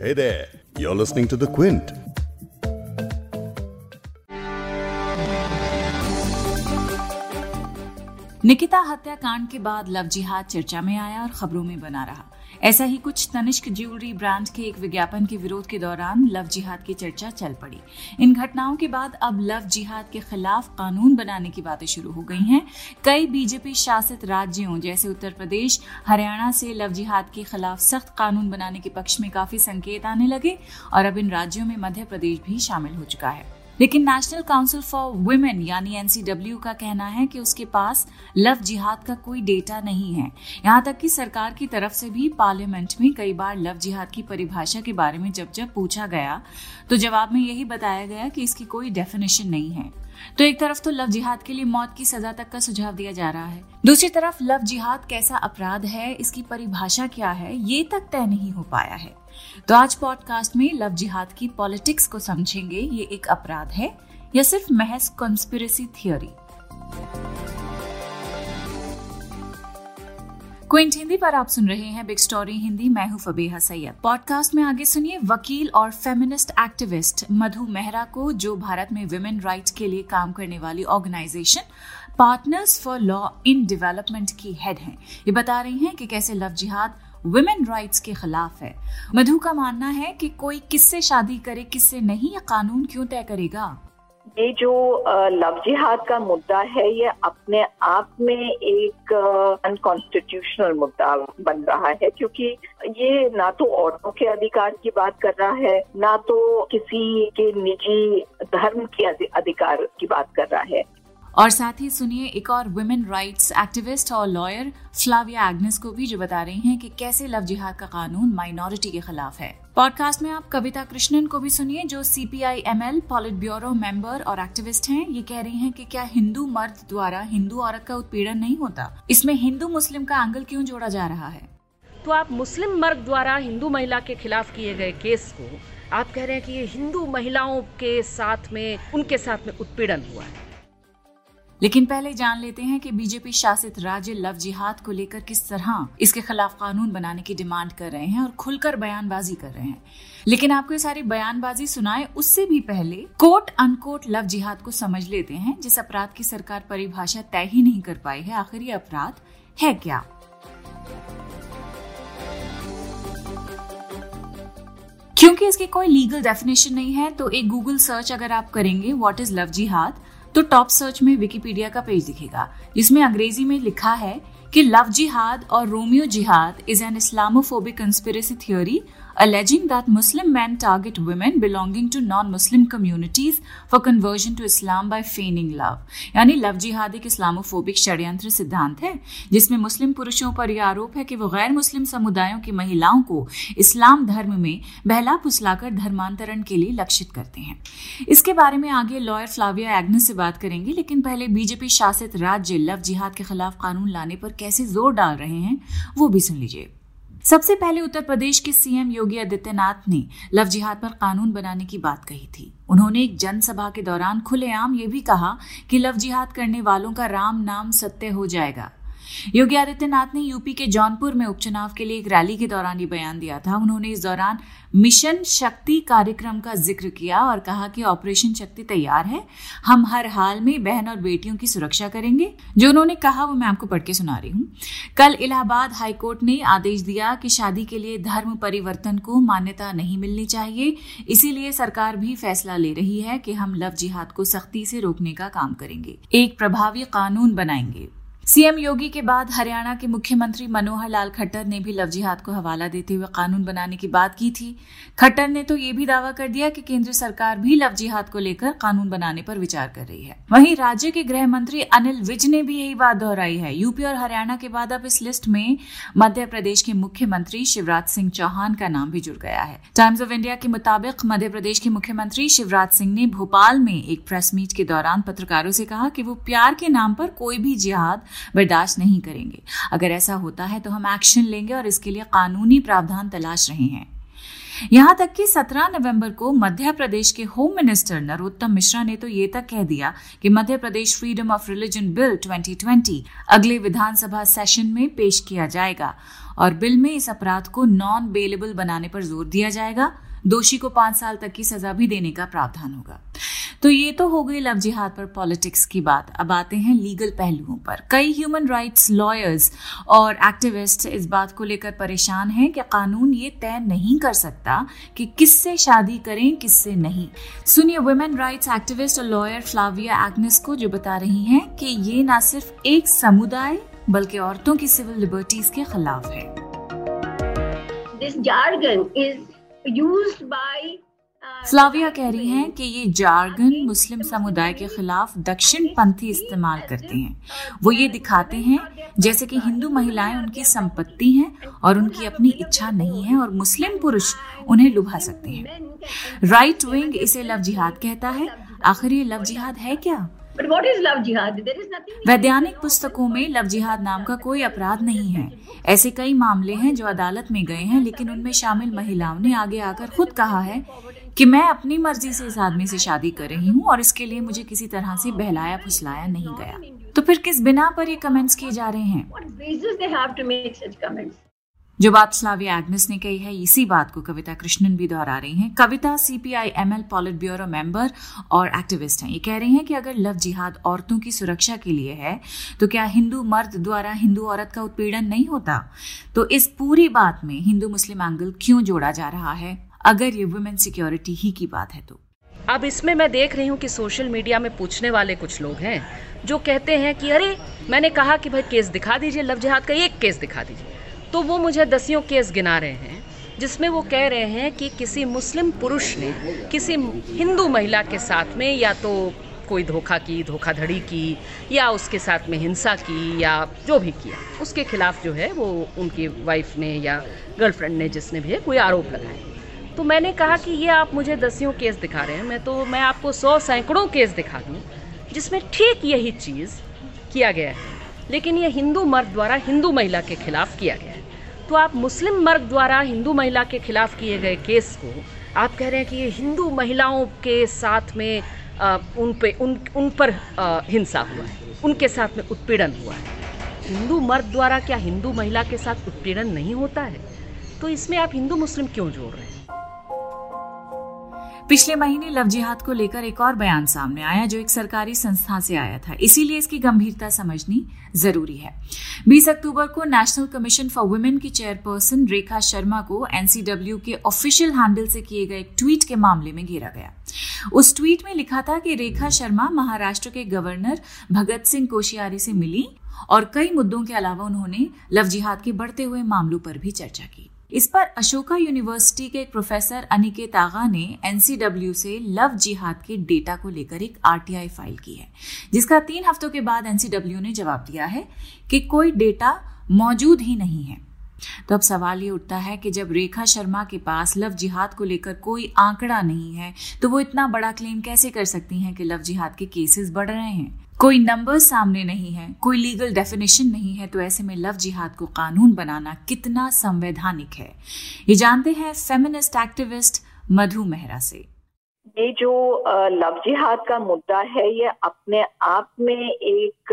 Hey there, you're listening to The Quint. Nikita हत्याकांड के बाद लव जिहाद चर्चा में आया और खबरों में बना रहा ऐसा ही कुछ तनिष्क ज्वेलरी ब्रांड के एक विज्ञापन के विरोध के दौरान लव जिहाद की चर्चा चल पड़ी। इन घटनाओं के बाद अब लव जिहाद के खिलाफ कानून बनाने की बातें शुरू हो गई हैं। कई बीजेपी शासित राज्यों जैसे उत्तर प्रदेश, हरियाणा से लव जिहाद के खिलाफ सख्त कानून बनाने के पक्ष में काफ़ी संकेत आने लगे और अब इन राज्यों में मध्य प्रदेश भी शामिल हो चुका है। लेकिन नेशनल काउंसिल फॉर वुमेन यानी एनसीडब्ल्यू का कहना है कि उसके पास लव जिहाद का कोई डेटा नहीं है। यहाँ तक कि सरकार की तरफ़ से भी पार्लियामेंट में कई बार लव जिहाद की परिभाषा के बारे में जब जब पूछा गया तो जवाब में यही बताया गया कि इसकी कोई डेफिनेशन नहीं है। तो एक तरफ़ तो लव जिहाद के लिए मौत की सजा तक का सुझाव दिया जा रहा है। दूसरी तरफ़ लव जिहाद कैसा अपराध है, इसकी परिभाषा क्या है, ये तक तय नहीं हो पाया है। तो आज पॉडकास्ट में लव जिहाद की पॉलिटिक्स को समझेंगे, ये एक अपराध है, या सिर्फ़ महज कॉन्स्पिरसी थियोरी क्विंट हिंदी पर आप सुन रहे हैं बिग स्टोरी हिंदी, मैं हूँ फबीहा सैयद। पॉडकास्ट में आगे सुनिए वकील और फेमिनिस्ट एक्टिविस्ट मधु मेहरा को, जो भारत में वुमेन राइट के लिए काम करने वाली organisation partners for law in development की हेड हैं। ये बता रही हैं कि कैसे लव जिहाद वुमेन राइट्स के खिलाफ है। मधु का मानना है कि कोई किससे शादी करे, किससे नहीं, ये कानून क्यों तय करेगा? ये जो लव जिहाद का मुद्दा है, ये अपने आप में एक अनकॉन्स्टिट्यूशनल मुद्दा बन रहा है, क्योंकि ये ना तो औरतों के अधिकार की बात कर रहा है, ना तो किसी के निजी धर्म के अधिकार की बात कर रहा है। और साथ ही सुनिए एक और वुमेन राइट्स एक्टिविस्ट और लॉयर फ्लाविया एग्नेस को भी, जो बता रही हैं कि कैसे लव जिहाद का कानून माइनॉरिटी के खिलाफ है। पॉडकास्ट में आप कविता कृष्णन को भी सुनिए, जो C P I M L politburo member और एक्टिविस्ट हैं। ये कह रही हैं कि क्या हिंदू मर्द द्वारा हिंदू औरत का उत्पीड़न नहीं होता? इसमें हिंदू मुस्लिम का एंगल क्यों जोड़ा जा रहा है? तो आप मुस्लिम मर्द द्वारा हिंदू महिला के खिलाफ किए गए केस को, आप कह रहे हैं कि ये हिंदू महिलाओं के साथ में, उनके साथ में उत्पीड़न हुआ है। लेकिन पहले जान लेते हैं कि बीजेपी शासित राज्य लव जिहाद को लेकर किस तरह इसके खिलाफ कानून बनाने की डिमांड कर रहे हैं और खुलकर बयानबाजी कर रहे हैं। लेकिन आपको ये सारी बयानबाजी सुनाए, उससे भी पहले कोट अनकोट लव जिहाद को समझ लेते हैं, जिस अपराध की सरकार परिभाषा तय ही नहीं कर पाई है, आखिर ये अपराध है क्या? क्योंकि इसकी कोई लीगल डेफिनेशन नहीं है तो एक गूगल सर्च अगर आप करेंगे व्हाट इज़ लव जिहाद? तो टॉप सर्च में विकीपीडिया का पेज दिखेगा जिसमें अंग्रेज़ी में लिखा है कि लव जिहाद और Romeo jihad is an Islamophobic conspiracy theory alleging that Muslim men target women belonging to non-Muslim communities for conversion to Islam by feigning love. यानी लव जिहाद एक इस्लामोफोबिक षड्यंत्र सिद्धांत है, जिसमें मुस्लिम पुरुषों पर यह आरोप है कि वो गैर मुस्लिम समुदायों की महिलाओं को इस्लाम धर्म में बहला फुसलाकर धर्मांतरण के लिए लक्षित करते हैं इसके बारे में आगे लॉयर फ्लाविया एग्नेस से बात करेंगे, लेकिन पहले बीजेपी शासित राज्य लव जिहाद के खिलाफ कानून लाने पर कैसे ज़ोर डाल रहे हैं, वो भी सुन लीजिए। सबसे पहले उत्तर प्रदेश के सीएम योगी आदित्यनाथ ने लव जिहाद पर कानून बनाने की बात कही थी। उन्होंने एक जनसभा के दौरान खुलेआम ये भी कहा कि लव जिहाद करने वालों का राम नाम सत्य हो जाएगा। योगी आदित्यनाथ ने यूपी के जौनपुर में उपचुनाव के लिए एक रैली के दौरान ये बयान दिया था। उन्होंने इस दौरान मिशन शक्ति कार्यक्रम का ज़िक्र किया और कहा कि ऑपरेशन शक्ति तैयार है। हम हर हाल में बहन और बेटियों की सुरक्षा करेंगे। जो उन्होंने कहा वो मैं आपको पढ़ के सुना रही हूँ। कल इलाहाबाद हाईकोर्ट ने आदेश दिया कि शादी के लिए धर्म परिवर्तन को मान्यता नहीं मिलनी चाहिए। इसीलिए सरकार भी फैसला ले रही है कि हम लव जिहाद को सख्ती से रोकने का काम करेंगे। एक प्रभावी कानून बनाएँगे। सीएम योगी के बाद हरियाणा के मुख्यमंत्री मनोहर लाल खट्टर ने भी लव जिहाद को हवाला देते हुए कानून बनाने की बात की थी। खट्टर ने तो ये भी दावा कर दिया कि केंद्र सरकार भी लव जिहाद को लेकर कानून बनाने पर विचार कर रही है। वहीं राज्य के गृह मंत्री अनिल विज ने भी यही बात दोहराई है। यूपी और हरियाणा के बाद अब इस लिस्ट में मध्य प्रदेश के मुख्यमंत्री शिवराज सिंह चौहान का नाम भी जुड़ गया है। टाइम्स ऑफ़ इंडिया के मुताबिक मध्य प्रदेश के मुख्यमंत्री शिवराज सिंह ने भोपाल में एक प्रेस मीट के दौरान पत्रकारों से कहा कि वो प्यार के नाम पर कोई भी जिहाद बर्दाश्त नहीं करेंगे। अगर ऐसा होता है तो हम एक्शन लेंगे और इसके लिए कानूनी प्रावधान तलाश रहे हैं। यहाँ तक कि 17 नवंबर को मध्य प्रदेश के होम मिनिस्टर नरोत्तम मिश्रा ने तो ये तक कह दिया कि Madhya Pradesh freedom of religion bill 2020 अगले विधानसभा सेशन में पेश किया जाएगा और बिल में इस अपराध को नॉन बेलेबल बनाने पर ज़ोर दिया जाएगा। दोषी को पाँच साल तक की सजा भी देने का प्रावधान होगा। तो ये तो हो गई लव जिहाद पर पॉलिटिक्स की बात। अब आते हैं लीगल पहलुओं पर। कई ह्यूमन राइट्स लॉयर्स और एक्टिविस्ट इस बात को लेकर परेशान हैं कि कानून ये तय नहीं कर सकता कि किससे शादी करें, किससे नहीं। सुनिए वुमेन राइट्स एक्टिविस्ट और लॉयर फ्लाविया एग्नेस को जो बता रही हैं कि ये ना सिर्फ़ एक समुदाय, बल्कि औरतों की सिविल लिबर्टीज के खिलाफ है। This jargon is by Flavia कह रही हैं कि ये जार्गन मुस्लिम समुदाय के खिलाफ दक्षिण पंथी इस्तेमाल करते हैं। वो ये दिखाते हैं जैसे कि हिंदू महिलाएँ उनकी संपत्ति हैं और उनकी अपनी इच्छा नहीं है और मुस्लिम पुरुष उन्हें लुभा सकते हैं। राइट विंग इसे लव जिहाद कहता है। आखिर ये लव जिहाद है क्या? But what is love jihad? There is nothing. वैज्ञानिक पुस्तकों में लव जिहाद नाम का कोई अपराध नहीं है ऐसे कई मामले हैं जो अदालत में गए हैं लेकिन उनमें शामिल महिलाओं ने आगे आकर खुद कहा है कि मैं अपनी मर्ज़ी से इस आदमी से शादी कर रही हूँ और इसके लिए मुझे किसी तरह से बहलाया फुसलाया नहीं गया तो फिर किस बिना पर ये कमेंट्स किए जा रहे हैं जो बात फ्लाविया एग्नेस ने कही है, इसी बात को कविता कृष्णन भी दोहरा रही हैं। Kavita CPI ML politburo member और एक्टिविस्ट हैं। ये कह रही हैं कि अगर लव जिहाद औरतों की सुरक्षा के लिए है तो क्या हिंदू मर्द द्वारा हिंदू औरत का उत्पीड़न नहीं होता? तो इस पूरी बात में हिंदू मुस्लिम एंगल क्यों जोड़ा जा रहा है? अगर ये वुमेन सिक्योरिटी ही की बात है तो। अब इसमें मैं देख रही हूँ कि सोशल मीडिया में पूछने वाले कुछ लोग हैं, जो कहते हैं कि अरे, मैंने कहा कि भाई केस दिखा दीजिए, लव जिहाद का एक केस दिखा दीजिए। तो वो मुझे दसियों केस गिना रहे हैं, जिसमें वो कह रहे हैं कि किसी मुस्लिम पुरुष ने किसी हिंदू महिला के साथ में या तो कोई धोखा की, धोखाधड़ी की, या उसके साथ में हिंसा की, या जो भी किया। उसके खिलाफ जो है वो उनकी वाइफ ने या गर्लफ्रेंड ने जिसने भी है कोई आरोप लगाए तो मैंने कहा कि ये आप मुझे दसियों केस दिखा रहे हैं, मैं तो मैं आपको सौ सैकड़ों केस दिखा दूँ, जिसमें ठीक यही चीज़ किया गया है। लेकिन ये हिंदू मर्द द्वारा हिंदू महिला के खिलाफ किया गया तो आप मुस्लिम मर्द द्वारा हिंदू महिला के खिलाफ किए गए केस को आप कह रहे हैं कि ये हिंदू महिलाओं के साथ में आ, उन पे उन उन पर आ, हिंसा हुआ है उनके साथ में उत्पीड़न हुआ है। हिंदू मर्द द्वारा क्या हिंदू महिला के साथ उत्पीड़न नहीं होता है? तो इसमें आप हिंदू मुस्लिम क्यों जोड़ रहे हैं? पिछले महीने लव जिहाद को लेकर एक और बयान सामने आया जो एक सरकारी संस्था से आया था। इसीलिए इसकी गंभीरता समझनी ज़रूरी है। 20 अक्टूबर को नेशनल कमीशन फॉर वुमेन की चेयरपर्सन रेखा शर्मा को एनसीडब्ल्यू के ऑफिशियल हैंडल से किए गए एक ट्वीट के मामले में घेरा गया। उस ट्वीट में लिखा था कि रेखा शर्मा महाराष्ट्र के गवर्नर भगत सिंह कोशियारी से मिली और कई मुद्दों के अलावा उन्होंने लव जिहाद के बढ़ते हुए मामलों पर भी चर्चा की। इस पर अशोका यूनिवर्सिटी के एक प्रोफेसर अनिकेत आगा ने एनसीडब्ल्यू से लव जिहाद के डेटा को लेकर एक आरटीआई फ़ाइल की है, जिसका तीन हफ्तों के बाद एनसीडब्ल्यू ने जवाब दिया है कि कोई डेटा मौजूद ही नहीं है। तो अब सवाल ये उठता है कि जब रेखा शर्मा के पास लव जिहाद को लेकर कोई आंकड़ा नहीं है तो वो इतना बड़ा क्लेम कैसे कर सकती हैं कि लव जिहाद के केसेस बढ़ रहे हैं? कोई नंबर सामने नहीं है, कोई लीगल डेफिनेशन नहीं है तो ऐसे में लव जिहाद को कानून बनाना कितना संवैधानिक है? ये जानते हैं फेमिनिस्ट एक्टिविस्ट मधु मेहरा से। ये जो लव जिहाद का मुद्दा है, ये अपने आप में एक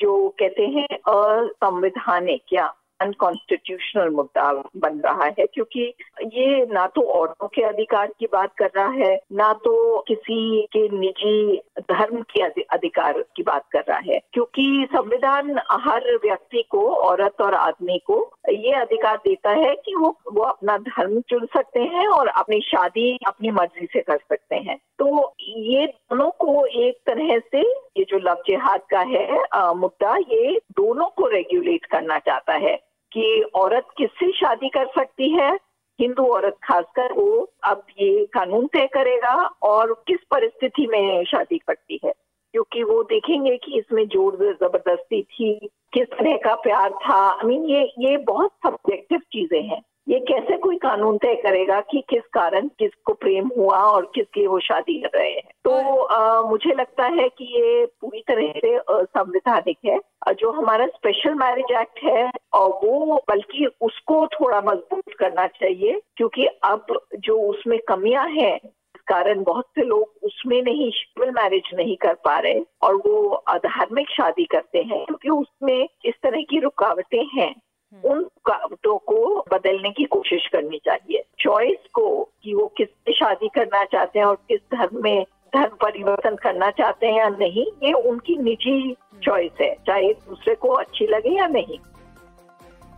जो कहते हैं, असंवैधानिक या अनकॉन्स्टिट्यूशनल मुद्दा बन रहा है, क्योंकि ये ना तो औरतों के अधिकार की बात कर रहा है, ना तो किसी के निजी धर्म के अधिकार की बात कर रहा है, क्योंकि संविधान हर व्यक्ति को, औरत और आदमी को ये अधिकार देता है कि वो वो अपना धर्म चुन सकते हैं और अपनी शादी अपनी मर्ज़ी से कर सकते हैं। तो ये दोनों को एक तरह से, ये जो लव जिहाद का है मुद्दा, ये दोनों को रेगुलेट करना चाहता है। कि औरत किससे शादी कर सकती है? हिंदू औरत खासकर वो अब ये कानून तय करेगा और किस परिस्थिति में शादी करती है। क्योंकि वो देखेंगे कि इसमें ज़ोर ज़बरदस्ती थी, किस तरह का प्यार था। आई मीन ये ये बहुत सब्जेक्टिव चीज़ें हैं। ये कैसे कोई कानून तय करेगा कि किस कारण किसको प्रेम हुआ और किसकी वो शादी कर रहे हैं? तो आ, मुझे लगता है कि ये पूरी तरह से संवैधानिक है। जो हमारा स्पेशल मैरिज एक्ट है और वो बल्कि उसको थोड़ा मज़बूत करना चाहिए क्योंकि अब जो उसमें कमियाँ हैं कारण बहुत से लोग उसमें नहीं सिविल मैरिज नहीं कर पा रहे और वो धार्मिक शादी करते हैं क्योंकि उसमें इस तरह की रुकावटें हैं। उन रुकावटों को बदलने की कोशिश करनी चाहिए। चॉइस को कि वो किससे शादी करना चाहते हैं और किस धर्म में धर्म परिवर्तन करना चाहते हैं या नहीं ये उनकी निजी चॉइस है चाहे दूसरे को अच्छी लगे या नहीं।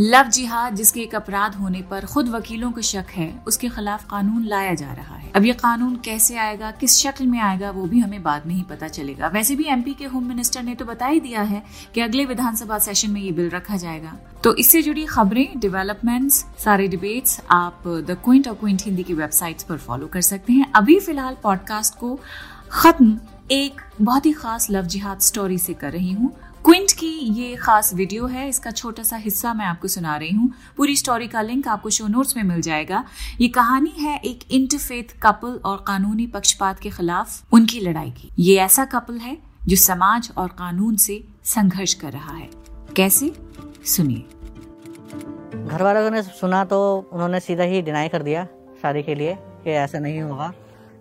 लव जिहाद, जिसके एक अपराध होने पर खुद वकीलों को शक है, उसके खिलाफ कानून लाया जा रहा है। अब ये कानून कैसे आएगा, किस शक्ल में आएगा, वो भी हमें बाद में ही पता चलेगा। वैसे भी एमपी के होम मिनिस्टर ने तो बता ही दिया है कि अगले विधानसभा सेशन में ये बिल रखा जाएगा। तो इससे जुड़ी खबरें डेवलपमेंट्स सारे डिबेट्स आप द क्विंट और क्विंट हिंदी की वेबसाइट पर फॉलो कर सकते हैं। अभी फ़िलहाल पॉडकास्ट को खत्म एक बहुत ही खास लव जिहाद स्टोरी से कर रही हूँ। क्विंट की ये खास वीडियो है। इसका छोटा सा हिस्सा मैं आपको सुना रही हूँ। पूरी स्टोरी का लिंक आपको शो नोट्स में मिल जाएगा। ये कहानी है एक इंटरफेथ कपल और कानूनी पक्षपात के खिलाफ उनकी लड़ाई की। ये ऐसा कपल है जो समाज और कानून से संघर्ष कर रहा है। कैसे? सुनिए। घर वालों ने सुना तो उन्होंने सीधा ही डिनाई कर दिया शादी के लिए कि ऐसा नहीं होगा,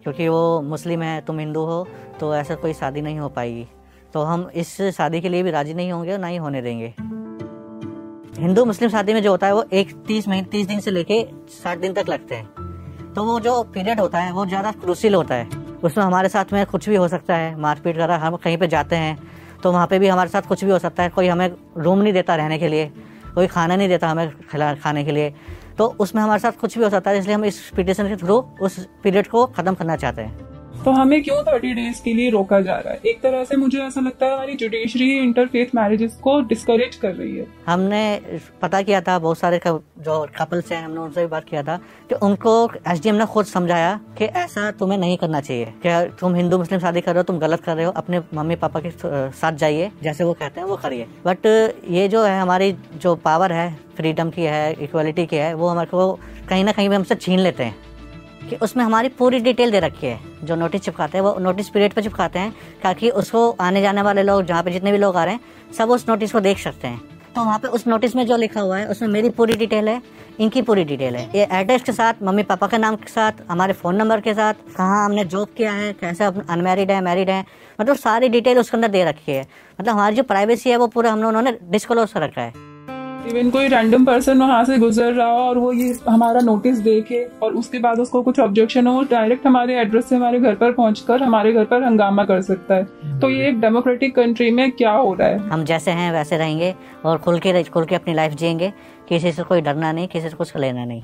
क्योंकि वो मुस्लिम है, तुम हिंदू हो तो ऐसा कोई शादी नहीं हो पाएगी। तो हम इस शादी के लिए भी राज़ी नहीं होंगे और ना ही होने देंगे। हिंदू मुस्लिम शादी में जो होता है, वो एक तीस महीने तीस दिन से लेके साठ दिन तक लगते हैं। तो वो जो पीरियड होता है, वो ज़्यादा क्रूसिल होता है। उसमें हमारे साथ में कुछ भी हो सकता है, मारपीट कर हम कहीं पे जाते हैं तो वहाँ पे भी हमारे साथ कुछ भी हो सकता है। कोई हमें रूम नहीं देता रहने के लिए, कोई खाना नहीं देता हमें खाने के लिए। तो उसमें हमारे साथ कुछ भी हो सकता है, इसलिए हम इस पिटिशन के थ्रू उस पीरियड को ख़त्म करना चाहते हैं। तो हमें क्यों थर्टी डेज़ के लिए रोका जा रहा है? एक तरह से मुझे ऐसा लगता है हमारी जुडिशरी इंटरफेथ मैरिजेस को डिस्करेज कर रही है। हमने पता किया था, बहुत सारे जो कपल्स हैं, हमने उनसे भी बात किया था कि उनको एसडीएम ने खुद समझाया कि ऐसा तुम्हें नहीं करना चाहिए। क्या तुम हिंदू, मुस्लिम शादी कर रहे हो, तुम गलत कर रहे हो, अपने मम्मी पापा के साथ जाइए, जैसे वो कहते हैं, वो करिए। बट ये जो है, हमारी जो पावर है फ्रीडम की है इक्वलिटी की है, वो हमारे को कहीं ना कहीं भी हमसे छीन लेते हैं। कि उसमें हमारी पूरी डिटेल दे रखी है। जो नोटिस चिपकाते हैं, वो नोटिस पीरियड पर चिपकाते हैं, ताकि उसको आने जाने वाले लोग, जहाँ पे जितने भी लोग आ रहे हैं, सब उस नोटिस को देख सकते हैं। तो वहाँ पे उस नोटिस में जो लिखा हुआ है, उसमें मेरी पूरी डिटेल है, इनकी पूरी डिटेल है। ये एड्रेस के साथ, मम्मी पापा के नाम के साथ, हमारे फ़ोन नंबर के साथ, कहाँ हमने जॉब किया है, कैसे अनमेरिड है मैरिड है मतलब सारी डिटेल उसके अंदर दे रखी है। मतलब हमारी जो प्राइवेसी है, वो पूरा हमने, उन्होंने डिस्क्लोज कर रखा है। इवन कोई रैंडम पर्सन वहाँ से गुजर रहा हो और वो ये हमारा नोटिस देखे और उसके बाद उसको कुछ ऑब्जेक्शन हो डायरेक्ट हमारे एड्रेस से हमारे घर पर पहुंचकर हमारे घर पर हंगामा कर सकता है। तो ये एक डेमोक्रेटिक कंट्री में क्या हो रहा है? हम जैसे हैं, वैसे रहेंगे और खुल के खुल के अपनी लाइफ जियेंगे किसी से कोई डरना नहीं, किसी से कुछ लेना नहीं।